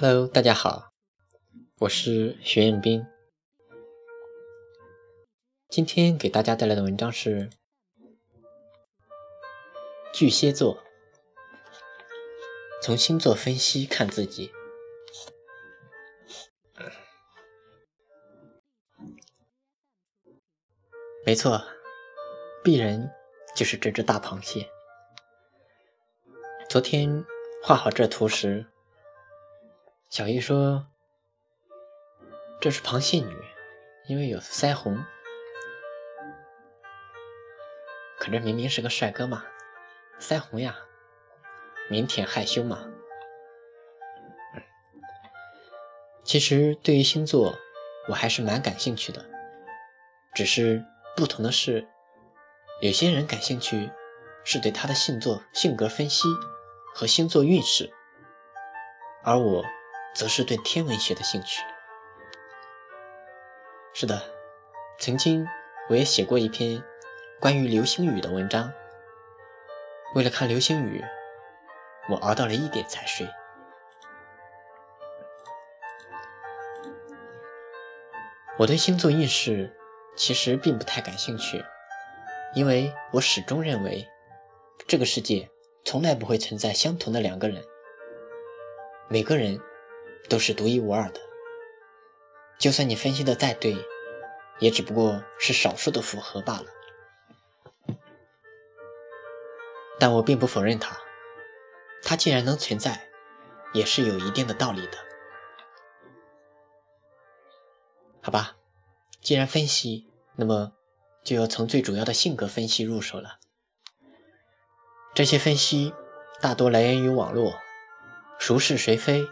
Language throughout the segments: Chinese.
Hello，大家好，我是徐彦斌。今天给大家带来的文章是巨蟹座，从星座分析看自己。没错，鄙人就是这只大螃蟹。昨天画好这图时，小姨说：“这是螃蟹女，因为有腮红。可这明明是个帅哥嘛，腮红呀，腼腆害羞嘛。”其实对于星座，我还是蛮感兴趣的，只是不同的是，有些人感兴趣是对他的星座性格分析和星座运势，而我。则是对天文学的兴趣。是的，曾经我也写过一篇关于流星雨的文章。为了看流星雨，我熬到了一点才睡。我对星座运势其实并不太感兴趣，因为我始终认为，这个世界从来不会存在相同的两个人，每个人。都是独一无二的，就算你分析的再对，也只不过是少数的符合罢了。但我并不否认它，它既然能存在，也是有一定的道理的。好吧，既然分析，那么就要从最主要的性格分析入手了。这些分析大多来源于网络，孰是谁非？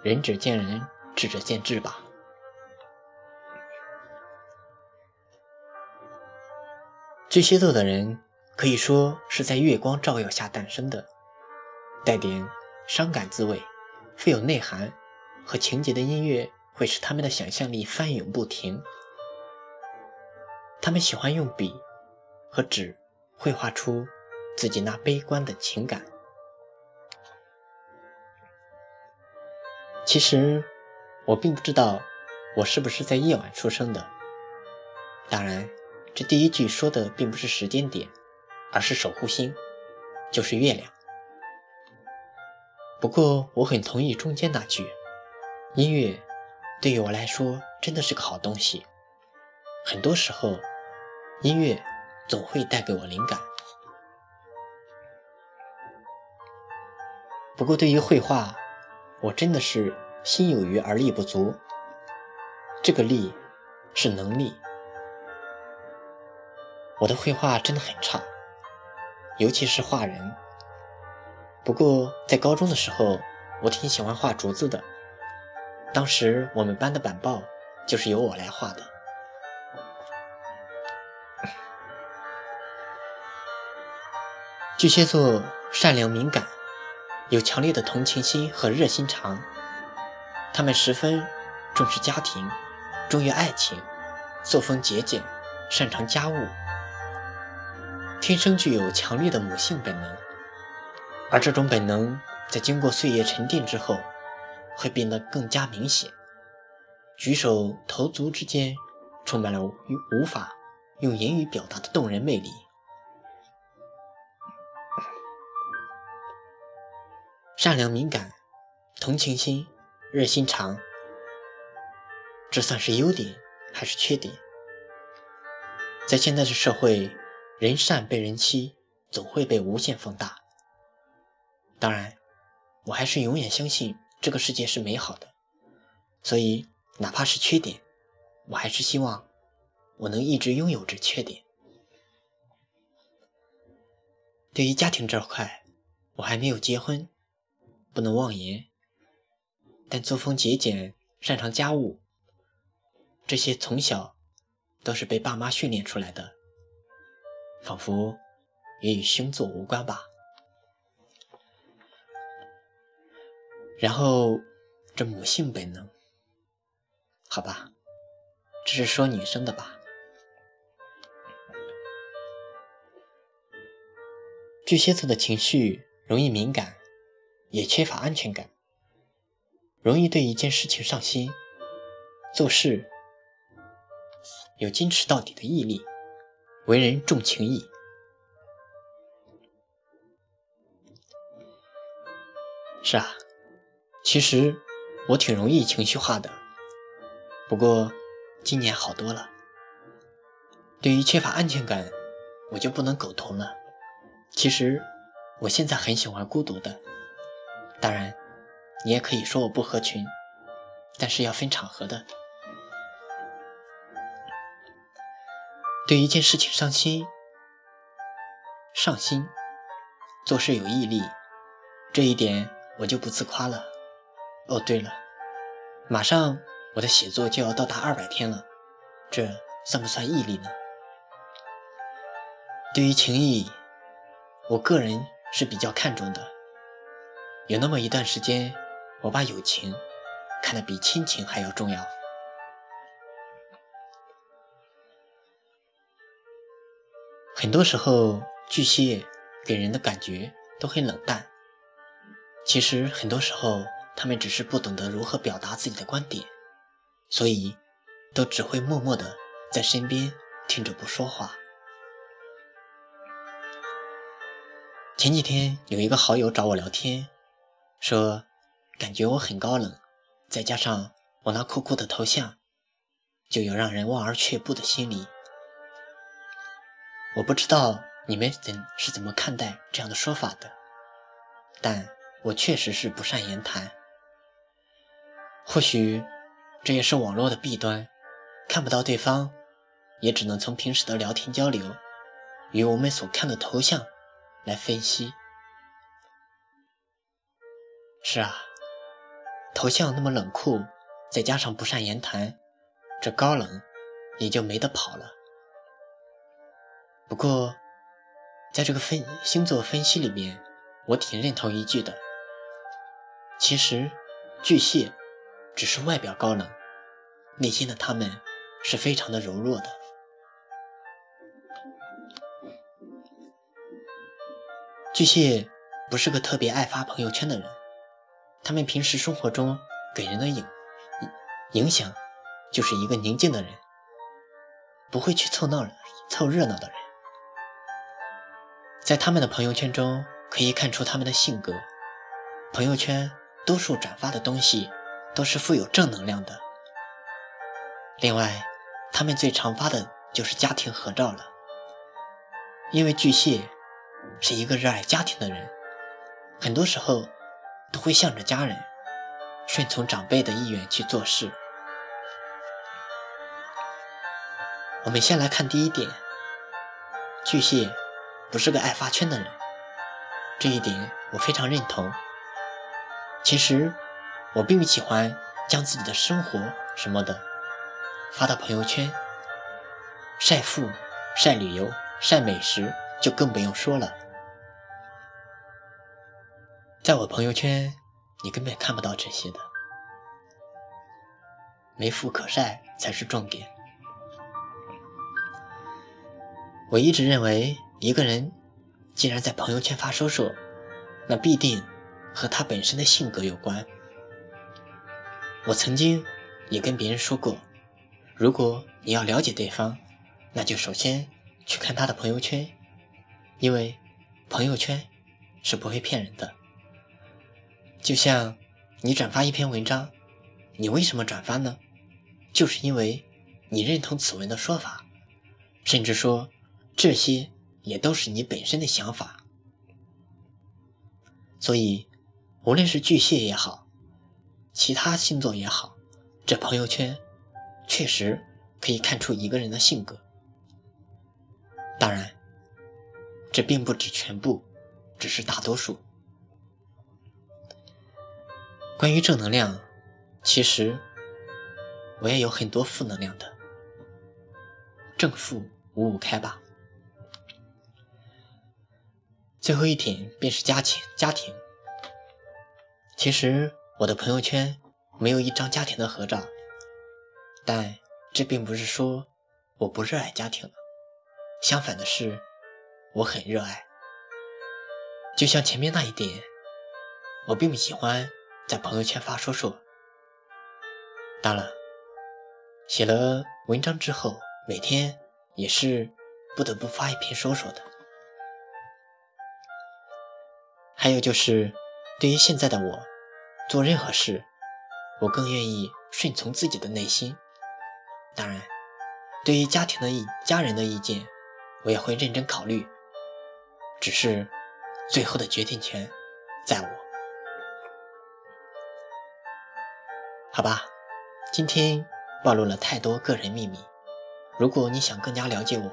仁者见仁，智者见智吧。巨蟹座的人可以说是在月光照耀下诞生的，带点伤感滋味、富有内涵和情节的音乐会使他们的想象力翻涌不停。他们喜欢用笔和纸绘画出自己那悲观的情感。其实，我并不知道我是不是在夜晚出生的。当然，这第一句说的并不是时间点，而是守护星，就是月亮。不过，我很同意中间那句：音乐对于我来说真的是个好东西。很多时候，音乐总会带给我灵感。不过，对于绘画，我真的是心有余而力不足。这个力是能力。我的绘画真的很差，尤其是画人。不过在高中的时候，我挺喜欢画竹子的。当时我们班的板报就是由我来画的。巨蟹座善良敏感。有强烈的同情心和热心肠，他们十分重视家庭，忠于爱情，作风节俭，擅长家务，天生具有强烈的母性本能。而这种本能在经过岁月沉淀之后，会变得更加明显，举手投足之间充满了无法用言语表达的动人魅力。善良、敏感、同情心、热心肠，这算是优点还是缺点？在现在的社会，人善被人欺，总会被无限放大。当然，我还是永远相信这个世界是美好的，所以哪怕是缺点，我还是希望我能一直拥有着缺点。对于家庭这块，我还没有结婚。不能妄言，但作风节俭、擅长家务，这些从小都是被爸妈训练出来的，仿佛也与星座无关吧。然后这母性本能，好吧，这是说女生的吧？巨蟹座的情绪容易敏感。也缺乏安全感，容易对一件事情上心，做事有坚持到底的毅力，为人重情义。是啊，其实我挺容易情绪化的，不过今年好多了。对于缺乏安全感，我就不能苟同了。其实我现在很喜欢孤独的，当然，你也可以说我不合群，但是要分场合的。对一件事情上心，上心，做事有毅力，这一点。我就不自夸了。哦，对了，马上我的写作就要到达二百天了，这算不算毅力呢？对于情谊，我个人是比较看重的。有那么一段时间，我把友情看得比亲情还要重要。很多时候，巨蟹给人的感觉都很冷淡。其实很多时候，他们只是不懂得如何表达自己的观点，所以都只会默默的在身边听着不说话。前几天有一个好友找我聊天，说感觉我很高冷，再加上我那酷酷的头像，就有让人望而却步的心理。我不知道你们怎是怎么看待这样的说法的，但。我确实是不善言谈，或许这也是网络的弊端，看不到对方，也只能从平时的聊天交流与我们所看的头像来分析。是啊，头像那么冷酷，再加上不善言谈，这高冷也就没得跑了。不过，在这个分星座分析里面，我挺认同一句的。其实，巨蟹只是外表高冷，内心的他们是非常的柔弱的。巨蟹不是个特别爱发朋友圈的人，他们平时生活中给人的影影响就是一个宁静的人，不会去凑闹凑热闹的人。在他们的朋友圈中可以看出他们的性格，朋友圈。多数转发的东西都是富有正能量的。另外，他们最常发的就是家庭合照了，因为巨蟹是一个热爱家庭的人，很多时候都会向着家人，顺从长辈的意愿去做事。我们先来看第一点，巨蟹不是个爱发圈的人，这一点我非常认同。其实，我并不喜欢将自己的生活什么的发到朋友圈，晒富、晒旅游、晒美食就更不用说了。在我朋友圈，你根本看不到这些的，没富可晒才是重点。我一直认为，一个人既然在朋友圈发说说，那必定。和他本身的性格有关。我曾经也跟别人说过，如果你要了解对方，那就首先去看他的朋友圈，因为朋友圈是不会骗人的。就像你转发一篇文章，你为什么转发呢？就是因为你认同此文的说法，甚至说这些也都是你本身的想法，所以。无论是巨蟹也好，其他星座也好，这朋友圈确实可以看出一个人的性格。当然，这并不指全部，只是大多数。关于正能量，其实我也有很多负能量的，正负五五开吧。最后一点便是家庭，家庭。其实我的朋友圈没有一张家庭的合照，但这并不是说我不热爱家庭了。相反的是，我很热爱。就像前面那一点，我并不喜欢在朋友圈发说说，当然，写了文章之后，每天也是不得不发一篇说说的。还有就是，对于现在的我，做任何事，我更愿意顺从自己的内心。当然，对于家庭的意家人的意见，我也会认真考虑。只是，最后的决定权在我。好吧，今天暴露了太多个人秘密。如果你想更加了解我，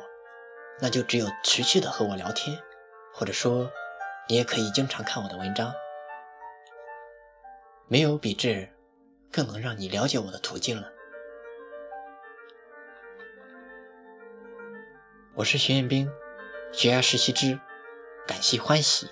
那就只有持续的和我聊天，或者说，你也可以经常看我的文章。没有比这更能让你了解我的途径了。我是徐彦兵，学而时习之，感谢欢喜。